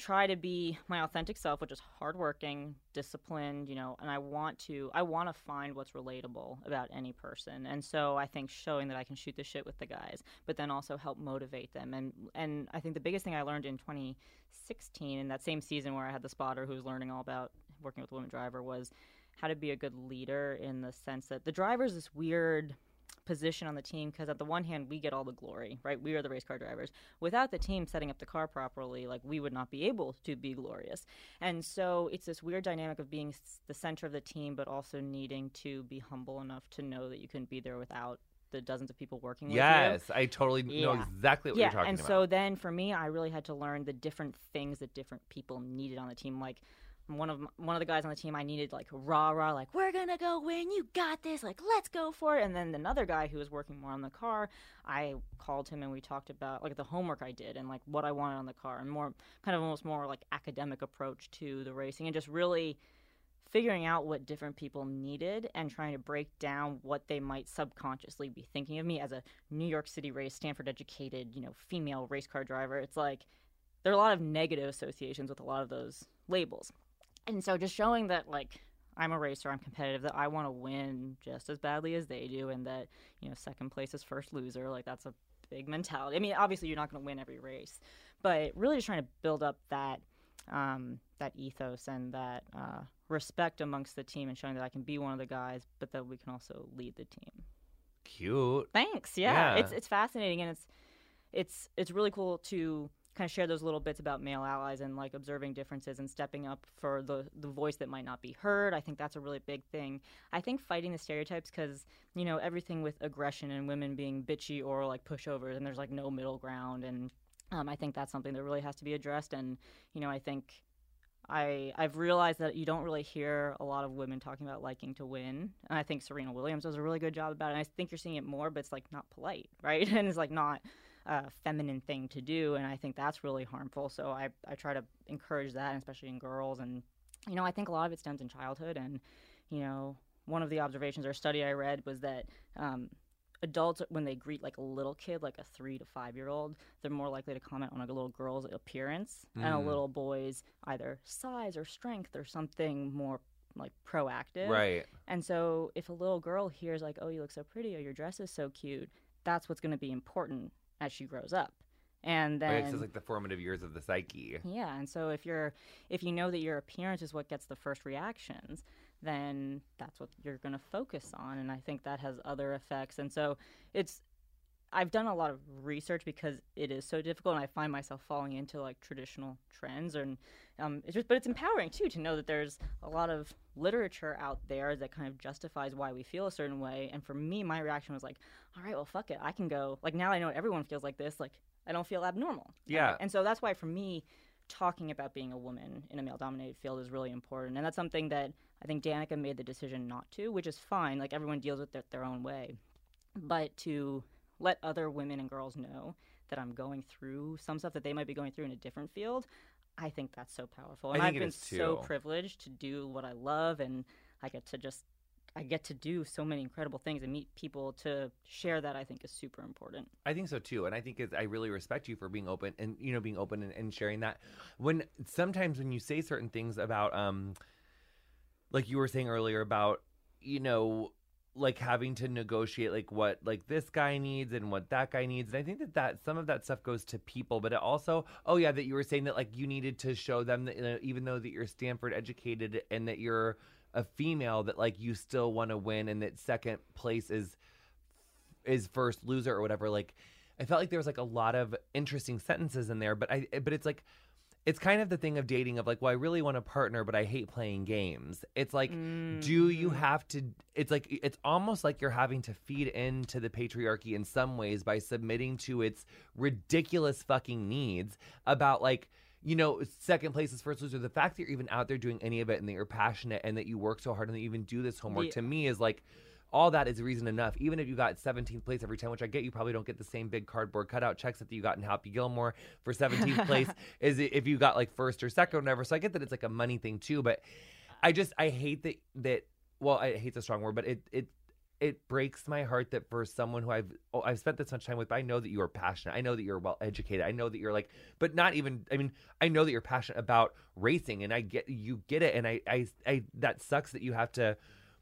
try to be my authentic self which is hardworking disciplined you know and i want to i want to find what's relatable about any person. And so i think showing that i can shoot the shit with the guys but then also help motivate them. And and i think the biggest thing i learned in 2016 in that same season where i had the spotter who was learning all about working with women driver was how to be a good leader in the sense that the driver is this weird position on the team because at the one hand we get all the glory right? We are the race car drivers. Without the team setting up the car properly like we would not be able to be glorious. And so it's this weird dynamic of being the center of the team but also needing to be humble enough to know that you can be there without the dozens of people working with you. Yes, I totally know exactly what yeah, you're talking and about. And so then for me, I really had to learn the different things that different people needed on the team. Like one of one of the guys on the team, I needed like rah rah, like we're gonna go win, you got this, like let's go for it. And then another guy who was working more on the car, I called him and we talked about like the homework I did and like what I wanted on the car and more kind of almost more like academic approach to the racing and just really figuring out what different people needed and trying to break down what they might subconsciously be thinking of me as a New York City raised, Stanford educated, you know, female race car driver. It's like there are a lot of negative associations with a lot of those labels. And so just showing that like I'm a racer, I'm competitive, that I want to win just as badly as they do and that, you know, second place is first loser, like that's a big mentality. I mean, obviously you're not going to win every race, but really just trying to build up that um, that ethos and that uh, respect amongst the team and showing that I can be one of the guys, but that we can also lead the team. Cute. Thanks. Yeah, Yeah. it's it's fascinating and it's it's it's really cool to kind of share those little bits about male allies and like observing differences and stepping up for the the voice that might not be heard. I think that's a really big thing. I think fighting the stereotypes because you know everything with aggression and women being bitchy or like pushovers and there's like no middle ground and um, I think that's something that really has to be addressed and you know I think I I've realized that you don't really hear a lot of women talking about liking to win, and I think Serena Williams does a really good job about it. And I think you're seeing it more, but it's like not polite, right? And it's like not a feminine thing to do, and I think that's really harmful. So I I try to encourage that, especially in girls, and you know I think a lot of it stems in childhood, and you know one of the observations or study I read was that. Um, adults when they greet like a little kid like a three to five year old they're more likely to comment on a little girl's appearance and a Mm. little boy's either size or strength or something more like proactive Right. and so if a little girl hears like oh you look so pretty or your dress is so cute that's what's going to be important as she grows up and then It's just like the formative years of the psyche. yeah, and so if you're if you know that your appearance is what gets the first reactions, then that's what you're going to focus on and I think that has other effects. And so it's I've done a lot of research because it is so difficult, and I find myself falling into like traditional trends, and um, it's just, but it's empowering too to know that there's a lot of literature out there that kind of justifies why we feel a certain way. And for me, my reaction was like, all right, well, fuck it, I can go. Like now, I know everyone feels like this. Like I don't feel abnormal. Yeah. And, so that's why for me, talking about being a woman in a male-dominated field is really important, and that's something that I think Danica made the decision not to, which is fine. Like everyone deals with it their own way, but to let other women and girls know that I'm going through some stuff that they might be going through in a different field, I think that's so powerful. And I've been so privileged to do what I love and I get to just I get to do so many incredible things and meet people to share that I think is super important. I think so too, and I think it's, I really respect you for being open and you know being open and, and sharing that. When sometimes when you say certain things about, um, like you were saying earlier about, you know, like having to negotiate like what like this guy needs and what that guy needs, and I think that that some of that stuff goes to people, but it also, oh yeah, that you were saying that like you needed to show them that you know, even though that you're Stanford educated and that you're a female, that like you still want to win, and that second place is is first loser or whatever. Like i felt like there was like a lot of interesting sentences in there but i but it's like it's kind of the thing of dating of like well i really want a partner but i hate playing games it's like do you mm. have to it's like it's almost like you're having to feed into the patriarchy in some ways by submitting to its ridiculous fucking needs about like you know, second place is first loser. The fact that you're even out there doing any of it and that you're passionate and that you work so hard and that you even do this homework Yeah. to me is like all that is reason enough. Even if you got 17th place every time, which I get, you probably don't get the same big cardboard cutout checks that you got in Happy Gilmore for 17th place. Is if you got like first or second or whatever. So I get that it's like a money thing too, but I just I hate that that. Well, I hate the strong word, but it it it breaks my heart that for someone who I've oh, I've spent this much time with, I know that you are passionate. I know that you're well educated. I know that you're like, but not even. I mean, I know that you're passionate about racing, and I get you get it, and I I, I that sucks that you have to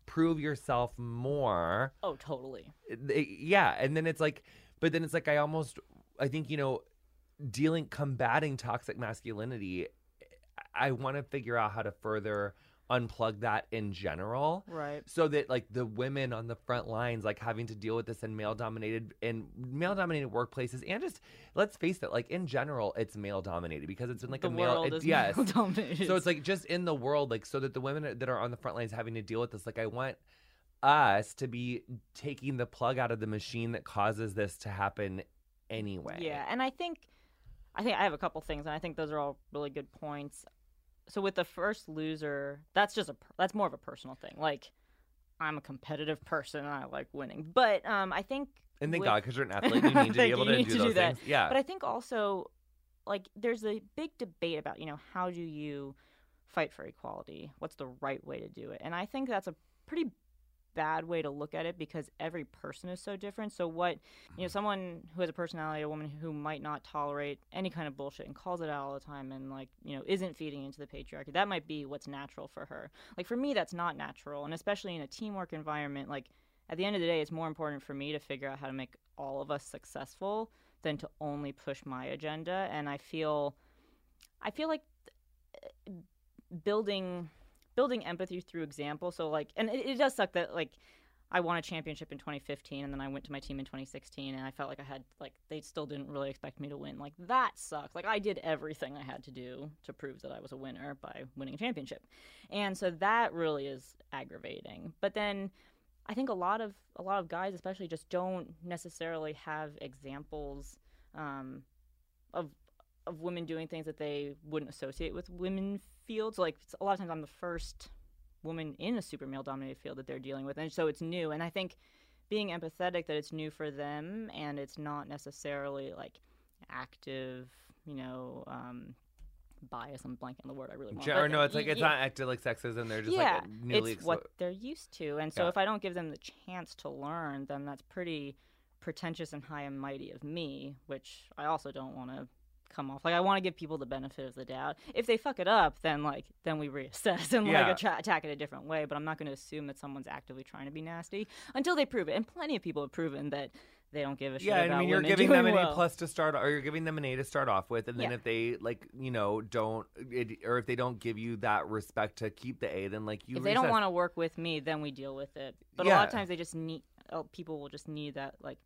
prove yourself more. Oh, totally. It- yeah, and then it's like, but then it's like I almost I think you know, dealing combating toxic masculinity. I want to figure out how to further unplug that in general Right. so that like the women on the front lines like having to deal with this in male dominated in male dominated workplaces and just let's face it like in general it's male dominated because it's been like the a male world it- is yes male-dominated. so it's like just in the world like so that the women that are on the front lines having to deal with this like i want us to be taking the plug out of the machine that causes this to happen anyway Yeah, and I think I think I have a couple things, and I think those are all really good points. So with the first loser, that's just a that's more of a personal thing. Like I'm a competitive person, and I like winning. But um, I think and thank with- god because you're an athlete you need to be able to do to do that. things yeah But I think also, like, there's a big debate about, you know, how do you fight for equality? What's the right way to do it? And I think that's a pretty bad way to look at it because every person is so different. So what, you know, someone who has a personality, a woman who might not tolerate any kind of bullshit and calls it out all the time and like, you know, isn't feeding into the patriarchy. That might be what's natural for her. Like for me that's not natural and especially in a teamwork environment like at the end of the day, it's more important for me to figure out how to make all of us successful than to only push my agenda. And I feel, I feel like uh, building building empathy through example. So like, and it, it does suck that like I won a championship in 2015, and then I went to my team in 2016, and I felt like I had like they still didn't really expect me to win. Like that sucks. Like I did everything I had to do to prove that I was a winner by winning a championship, and so that really is aggravating. But then I think a lot of a lot of guys, especially, just don't necessarily have examples um, of of women doing things that they wouldn't associate with women fields. Like a lot of times, I'm the first woman in a super male dominated field that they're dealing with, and so it's new. And I think being empathetic that it's new for them and it's not necessarily like active, you know. Um, bias i'm blanking on the word i really want or no it's like it's yeah not acted like sexism they're just yeah, like newly it's what they're used to, and so Yeah. if I don't give them the chance to learn, then that's pretty pretentious and high and mighty of me, which I also don't want to come off like I want to give people the benefit of the doubt. If they fuck it up, then like then we reassess and Yeah. like attack it a different way. But I'm not going to assume that someone's actively trying to be nasty until they prove it. And plenty of people have proven that they don't give a shit Yeah, I mean, you're giving them an well. A plus to start, or you're giving them an A to start off with, and then Yeah. if they like, you know, don't, it, or if they don't give you that respect to keep the A, then like you. if they don't want to work with me, then we deal with it. But a lot of times they just need uh, people will just need that like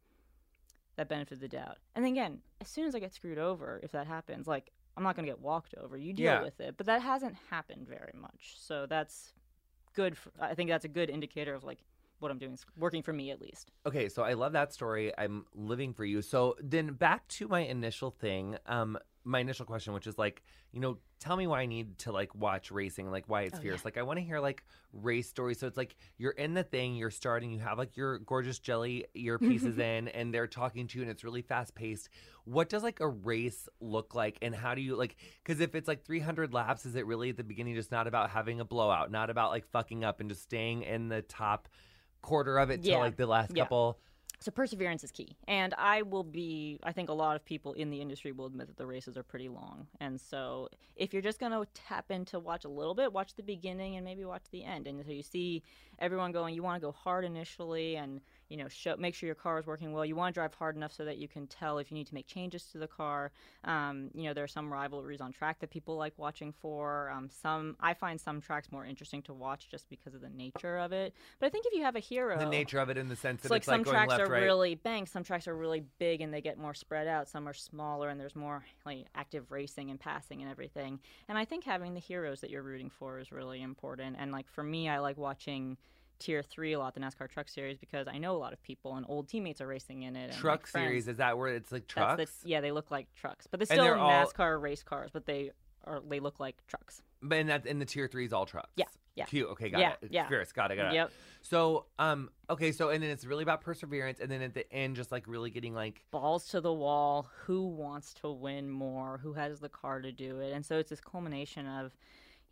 that benefit of the doubt. And then again, as soon as I get screwed over, if that happens, like I'm not going to get walked over. You deal Yeah. with it, but that hasn't happened very much. So that's good. For, I think that's a good indicator of like what I'm doing is working for me at least. Okay, so I love that story. I'm living for you. So then back to my initial thing, um, my initial question, which is like, you know, tell me why I need to like watch racing, like why it's Oh, fierce. yeah. Like I want to hear like race stories. So it's like you're in the thing, you're starting, you have like your gorgeous jelly earpieces in, and they're talking to you, and it's really fast paced. What does like a race look like, and how do you like? Because if it's like 300 laps, is it really at the beginning just not about having a blowout, not about like fucking up and just staying in the top quarter of it till like the last Yeah. couple? So perseverance is key. And I will be I think a lot of people in the industry will admit that the races are pretty long. And so if you're just going to tap into watch a little bit, watch the beginning and maybe watch the end. And so you see everyone going you want to go hard initially and you know show, make sure your car is working well. You want to drive hard enough so that you can tell if you need to make changes to the car. Um, you know there are some rivalries on track that people like watching for. Um, some I find some tracks more interesting to watch just because of the nature of it. But I think if you have a hero, the nature of it in the sense that it's like some tracks left, are right. really banked, some tracks are really big and they get more spread out. Some are smaller and there's more like active racing and passing and everything. And I think having the heroes that you're rooting for is really important. And like for me, I like watching Tier Three a lot, the NASCAR Truck Series, because I know a lot of people and old teammates are racing in it. And truck series is that where it's like That's trucks? the- yeah, they look like trucks, but they're still they're all- NASCAR race cars, but they are they look like trucks. But in that in the tier three is all trucks. Yeah, yeah. Cute. Okay, got Yeah, it. yeah. Fierce. Got it. Got it. Yep. So um okay so and then it's really about perseverance and then at the end just like really getting like balls to the wall who wants to win more who has the car to do it and so it's this culmination of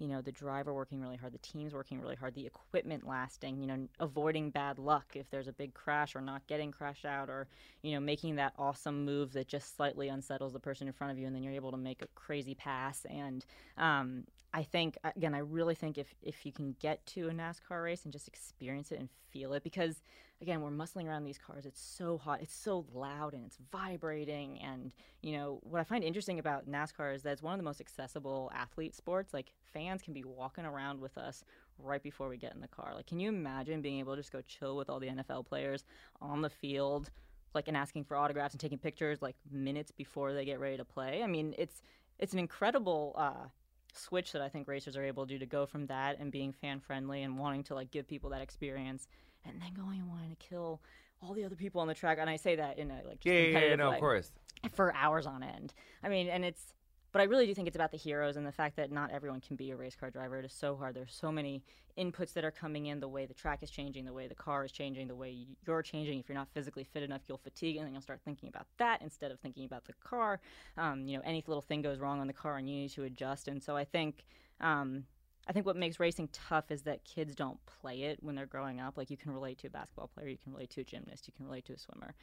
you know the driver working really hard the team's working really hard the equipment lasting you know avoiding bad luck if there's a big crash or not getting crashed out or you know making that awesome move that just slightly unsettles the person in front of you and then you're able to make a crazy pass. And um, I think again, I really think if if you can get to a NASCAR race and just experience it and feel it, because again, we're muscling around these cars. It's so hot, it's so loud, and it's vibrating. And you know what I find interesting about NASCAR is that it's one of the most accessible athlete sports. Like fans can be walking around with us right before we get in the car. Like, can you imagine being able to just go chill with all the NFL players on the field? Like and asking for autographs and taking pictures like minutes before they get ready to play. I mean, it's it's an incredible uh, switch that I think racers are able to do to go from that and being fan friendly and wanting to like give people that experience, and then going and wanting to kill all the other people on the track. And I say that in a like yeah yeah, yeah, no way of course for hours on end. I mean, and it's, but I really do think it's about the heroes and the fact that not everyone can be a race car driver. It is so hard. There's so many inputs that are coming in. The way the track is changing, the way the car is changing, the way you're changing. If you're not physically fit enough, you'll fatigue, and then you'll start thinking about that instead of thinking about the car. Um, you know, any little thing goes wrong on the car, and you need to adjust. And so I think. Um, I think what makes racing tough is that kids don't play it when they're growing up. Like you can relate to a basketball player, you can relate to a gymnast, you can relate to a swimmer.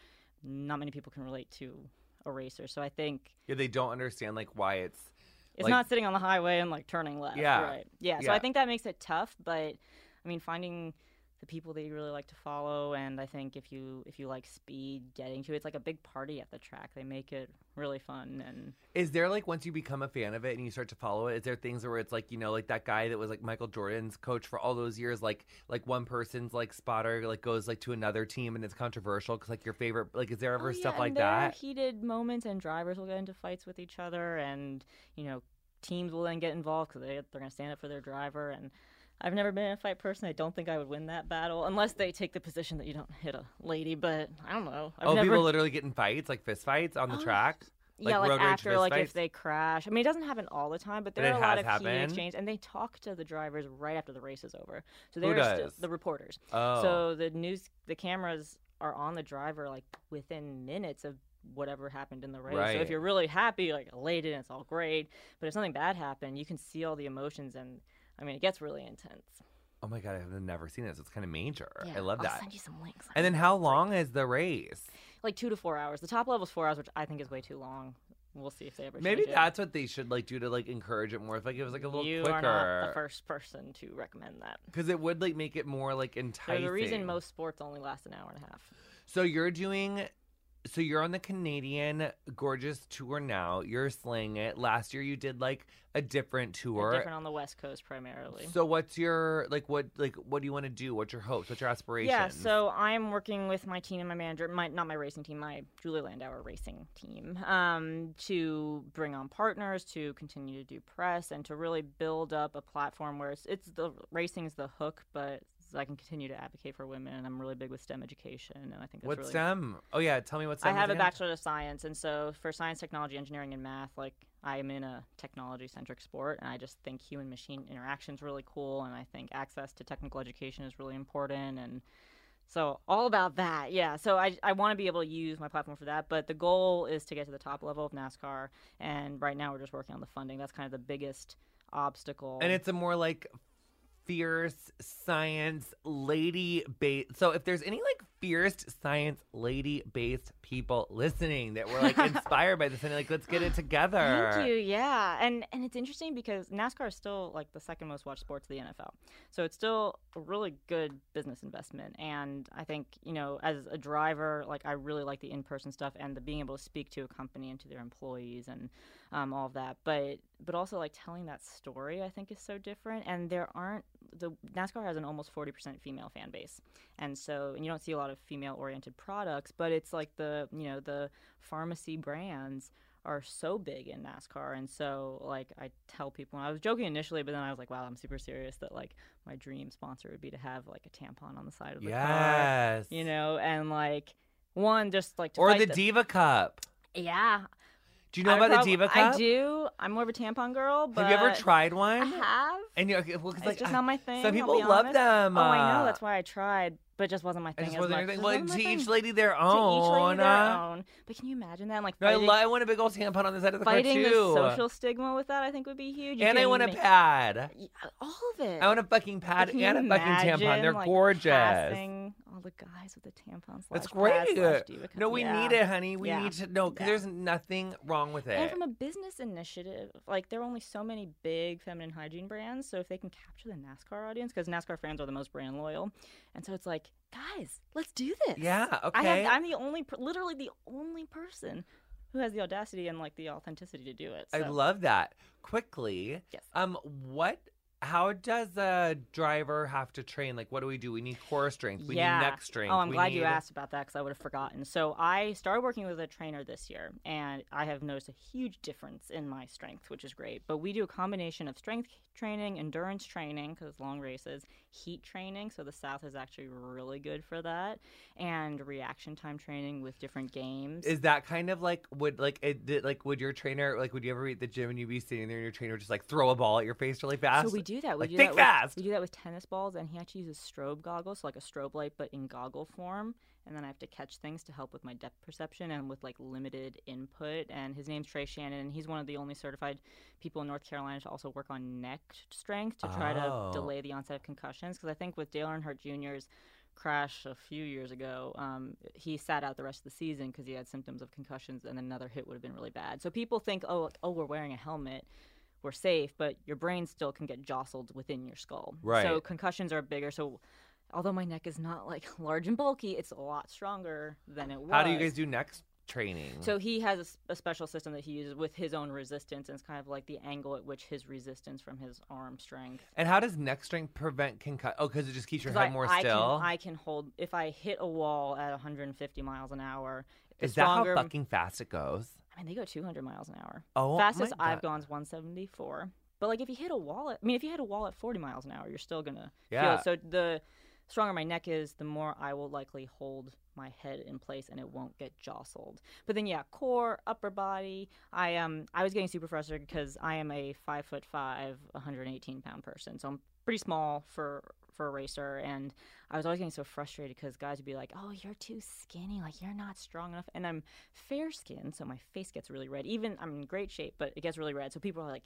Not many people can relate to a racer. So I think yeah they don't understand like why it's it's Like- not sitting on the highway and like turning left. Yeah. Right. Yeah. So Yeah. I think that makes it tough, but I mean finding the people that you really like to follow and I think if you if you like speed, getting to it, it's like a big party at the track. They make it really fun and Is there like once you become a fan of it and you start to follow it, is there things where it's like you know like that guy that was like Michael Jordan's coach for all those years, like like one person's like spotter like goes like to another team and it's controversial because like your favorite like is there ever Oh, stuff yeah, like there are that? heated moments, and drivers will get into fights with each other, and you know, teams will then get involved because they they're going to stand up for their driver. And I've never been in a fight personally. I don't think I would win that battle unless they take the position that you don't hit a lady. But I don't know. I've oh, never, people literally get in fights like fist fights on the Oh, track. yeah, like after like fights? if they crash. I mean, it doesn't happen all the time, but But there it are a lot of happened? exchange, and they talk to the drivers right after the race is over. So they're does? the reporters. Oh, So the news, the cameras are on the driver like within minutes of whatever happened in the race. So if you're really happy, like elated, and it's all great. But if something bad happened, you can see all the emotions, and I mean, it gets really intense. oh my god, I've never seen this. It's kind of major. I Yeah, love I'll that. send you some links. And then how long is the race? like two to four hours. The top level's four hours, which I think is way too long. We'll see if they ever Maybe change it. that's what they should like do to like encourage it more. If like it was like a little you quicker. are not the first person to recommend that. Because it would like make it more like enticing. There's a reason most sports only last an hour and a half. So you're doing. So you're on the Canadian Gorgeous tour now. You're slaying it. Last year you did like a different tour. Different on the West Coast primarily. So what's your like what like what do you want to do? What's your hopes? What's your aspirations? Yeah, so I'm working with my team and my manager, my not my racing team, my Julia Landauer racing team, um, to bring on partners, to continue to do press, and to really build up a platform where it's, it's the racing is the hook, but I can continue to advocate for women, and I'm really big with STEM education, and I think that's What's really STEM? Oh yeah, tell me what STEM I have a bachelor of science, and so for science, technology, engineering, and math, like I'm in a technology-centric sport, and I just think human-machine interaction is really cool, and I think access to technical education is really important, and so all about that, yeah. So I I want to be able to use my platform for that, but the goal is to get to the top level of NASCAR, and right now we're just working on the funding. That's kind of the biggest obstacle. And it's a more like fierce science lady based. So if there's any like fierce science lady based people listening that were like inspired by this and like let's get it together. Thank you. Yeah, and and it's interesting because NASCAR is still like the second most watched sport to the NFL, so it's still a really good business investment. And I think you know, as a driver, like I really like the in person stuff and the being able to speak to a company and to their employees and um, all of that. But but also like telling that story, I think is so different. And there aren't the NASCAR has an almost forty percent female fan base, and so and you don't see a lot of female oriented products, but it's like the you know the pharmacy brands are so big in NASCAR. And so, like, I tell people, and I was joking initially, but then I was like, wow, I'm super serious that, like, my dream sponsor would be to have, like, a tampon on the side of the car. You know, and, like, one, just like to Or fight the Diva Cup. Yeah. Do you know I about prob- the Diva Cup? I do. I'm more of a tampon girl, but. Have you ever tried one? I have. And you're well, It's like, just I- not my thing. Some people love honest. them. Oh, I uh, know. That's why I tried, but it just wasn't my It thing just as wasn't your thing. It Well, to each thing. lady their own. To each lady their uh, own. But can you imagine that? Like I, fighting, I want a big old tampon on the side of the fighting car the too. social stigma with that, I think would be huge. You and I want a pad. All of it. I want a fucking pad and a fucking tampon. They're like, gorgeous. passing all the guys with the tampons. That's great. No, we Yeah. need it, honey. We Yeah. need to know because Yeah. there's nothing wrong with it. And from a business initiative, like there are only so many big feminine hygiene brands, so if they can capture the NASCAR audience, because NASCAR fans are the most brand loyal, and so it's like, guys, let's do this. Yeah, I okay. have, I'm the only, literally the only person who has the audacity and like the authenticity to do it. I love that. Quickly, Yes. um, what? How does a driver have to train? Like, what do we do? We need core strength. We yeah. need neck strength. Oh, I'm we glad you asked about that because I would have forgotten. So I started working with a trainer this year, and I have noticed a huge difference in my strength, which is great. But we do a combination of strength training, endurance training because long races, heat training. So the South is actually really good for that, and reaction time training with different games. Is that kind of like would like it like would your trainer like would you ever be at the gym and you'd be sitting there and your trainer would just like throw a ball at your face really fast? So do that. We Like, do think that with, fast! We do that with tennis balls, and he actually uses strobe goggles, so like a strobe light, but in goggle form. And then I have to catch things to help with my depth perception and with like limited input. And his name's Trey Shannon, and he's one of the only certified people in North Carolina to also work on neck strength to try Oh. to delay the onset of concussions. Because I think with Dale Earnhardt Jr.'s crash a few years ago, um, he sat out the rest of the season because he had symptoms of concussions, and another hit would have been really bad. So people think, oh, oh, we're wearing a helmet we're safe, but your brain still can get jostled within your skull. Right. So concussions are bigger. So although my neck is not like large and bulky, it's a lot stronger than it was. How do you guys do neck training? So he has a special system that he uses with his own resistance, and it's kind of like the angle at which his resistance from his arm strength. and how does neck strength prevent concussion? Oh, because it just keeps your head I, more I still. Can, I can hold if I hit a wall at 150 miles an hour. Is that how fucking fast it goes? I mean, they go 200 miles an hour. Oh, fastest I've gone is 174. But like if you hit a wall, at, I mean, if you hit a wall at 40 miles an hour, you're still gonna feel Yeah. it. So the stronger my neck is, the more I will likely hold my head in place and it won't get jostled. But then yeah, core, upper body. I um I was getting super frustrated because I am a five foot five, 118 pound person, so I'm pretty small for for a racer and I was always getting so frustrated because guys would be like, "Oh, you're too skinny. Like you're not strong enough." And I'm fair skinned, so my face gets really red. Even I'm in great shape, but it gets really red. So people are like,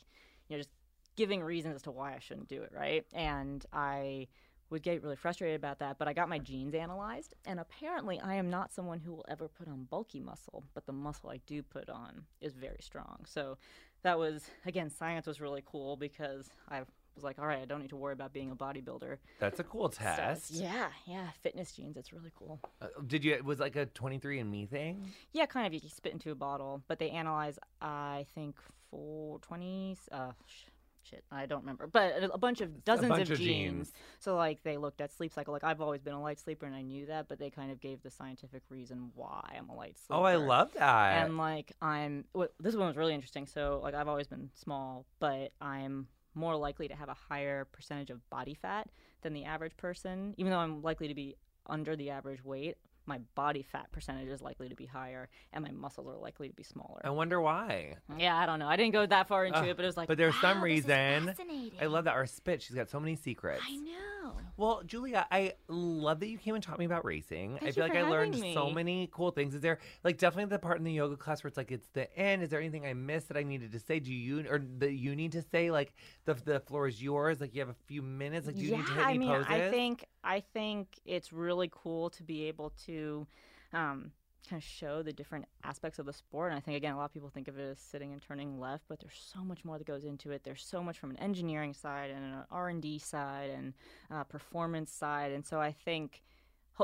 you know, just giving reasons as to why I shouldn't do it, right? And I would get really frustrated about that, but I got my genes analyzed, and apparently I am not someone who will ever put on bulky muscle, but the muscle I do put on is very strong. So that was again, science was really cool because I've was like, all right, I don't need to worry about being a bodybuilder. That's a cool So, test. yeah, yeah, fitness genes. It's really cool. Uh, did you? It was like a 23andMe thing. Yeah, kind of. You spit into a bottle, but they analyze, I think, for 20. Uh, sh- shit, I don't remember, but a- bunch of dozens bunch of, of genes. genes. So, like, they looked at sleep cycle. Like, I've always been a light sleeper, and I knew that, but they kind of gave the scientific reason why I'm a light sleeper. Oh, I love that. And like, I'm. What, this one was really interesting. So, like, I've always been small, but I'm more likely to have a higher percentage of body fat than the average person, even though I'm likely to be under the average weight. My body fat percentage is likely to be higher, and my muscles are likely to be smaller. I wonder why. Yeah, I don't know. I didn't go that far into Ugh, it, but it was like. but there's some "Wow, is reason- fascinating." I love that our spit. She's got so many secrets. I know. Well, Julia, I love that you came and taught me about racing. I feel like I learned having so many cool things. Is there like definitely the part in the yoga class where it's like it's the end? Is there anything I missed that I needed to say? Do you or that you need to say? Like the the floor is yours. Like you have a few minutes. Like do you yeah, need to hit I mean, poses? I think I think it's really cool to be able to um, kind of show the different aspects of the sport. And I think again, a lot of people think of it as sitting and turning left, but there's so much more that goes into it. There's so much from an engineering side and an R and D side and uh, performance side. And so I think.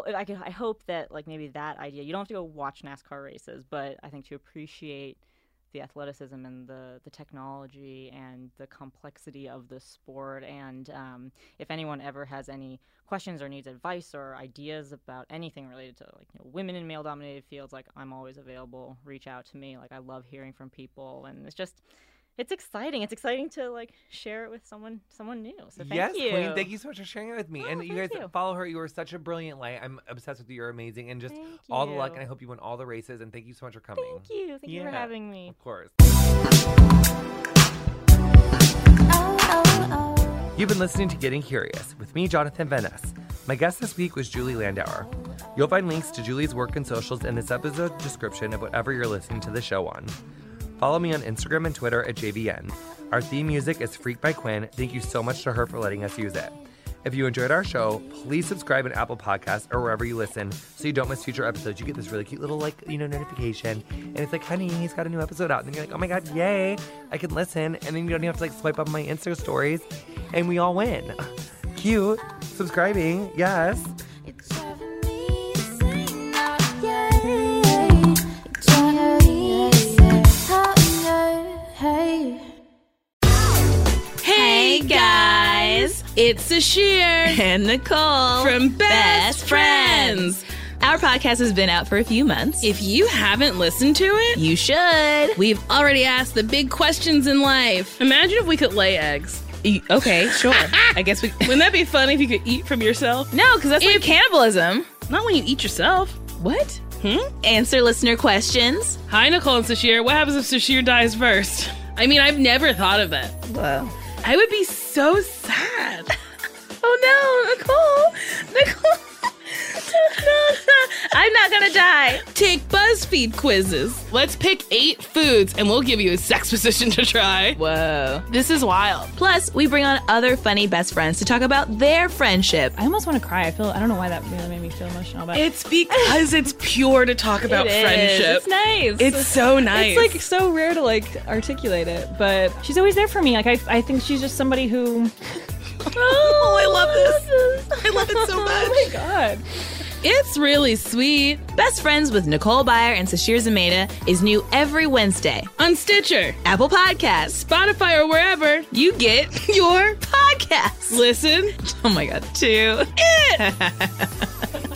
I, could, I hope that like maybe that idea you don't have to go watch NASCAR races, but I think to appreciate the athleticism and the the technology and the complexity of the sport. And um, if anyone ever has any questions or needs advice or ideas about anything related to like you know, women in male dominated fields, like I'm always available. Reach out to me. Like I love hearing from people, and it's just. It's exciting. It's exciting to like share it with someone someone new. So thank yes, you. Queen. Thank you so much for sharing it with me. Oh, and you guys you. follow her. You are such a brilliant light. I'm obsessed with you. You're amazing. And just Thank all the luck. And I hope you win all the races. And thank you so much for coming. Thank you. Thank you for having me. Of course. Oh, You've been listening to Getting Curious with me, Jonathan Van Ness. My guest this week was Julia Landauer. You'll find links to Julia's work and socials in this episode description of whatever you're listening to the show on. Follow me on Instagram and Twitter at JVN. Our theme music is Freak by Quinn. Thank you so much to her for letting us use it. If you enjoyed our show, please subscribe on Apple Podcasts or wherever you listen so you don't miss future episodes. You get this really cute little like, you know, notification and it's like, honey, he's got a new episode out. And then you're like, oh my god, yay, I can listen. And then you don't even have to like swipe up my Insta stories and we all win. Cute. Subscribing, yes. It's Sasheer and Nicole from Best Friends. Our podcast has been out for a few months. If you haven't listened to it, you should. we've already asked the big questions in life. Imagine if we could lay eggs. Okay, sure. I guess we. Wouldn't that be funny if you could eat from yourself? No, because that's like If- cannibalism. Not when you eat yourself. What? Hmm? Answer listener questions. Hi, Nicole and Sasheer. What happens if Sasheer dies first? I mean, I've never thought of it. Whoa. I would be so sad. Oh no, Nicole! Nicole! No, no. I'm not gonna die. Take BuzzFeed quizzes. Let's pick eight foods and we'll give you a sex position to try. Whoa. This is wild. Plus, we bring on other funny best friends to talk about their friendship. I almost want to cry. I feel I don't know why that really made me feel emotional, but It's because it's pure to talk about It is. friendship. It's nice. It's so nice. It's like so rare to like articulate it, but she's always there for me. Like I, I think she's just somebody who. oh, I love this. I love it so oh much. Oh my god. It's really sweet. Best Friends with Nicole Byer and Sasheer Zamata is new every Wednesday. On Stitcher, Apple Podcasts, Spotify, or wherever you get your podcasts. listen. Oh my god, two. It.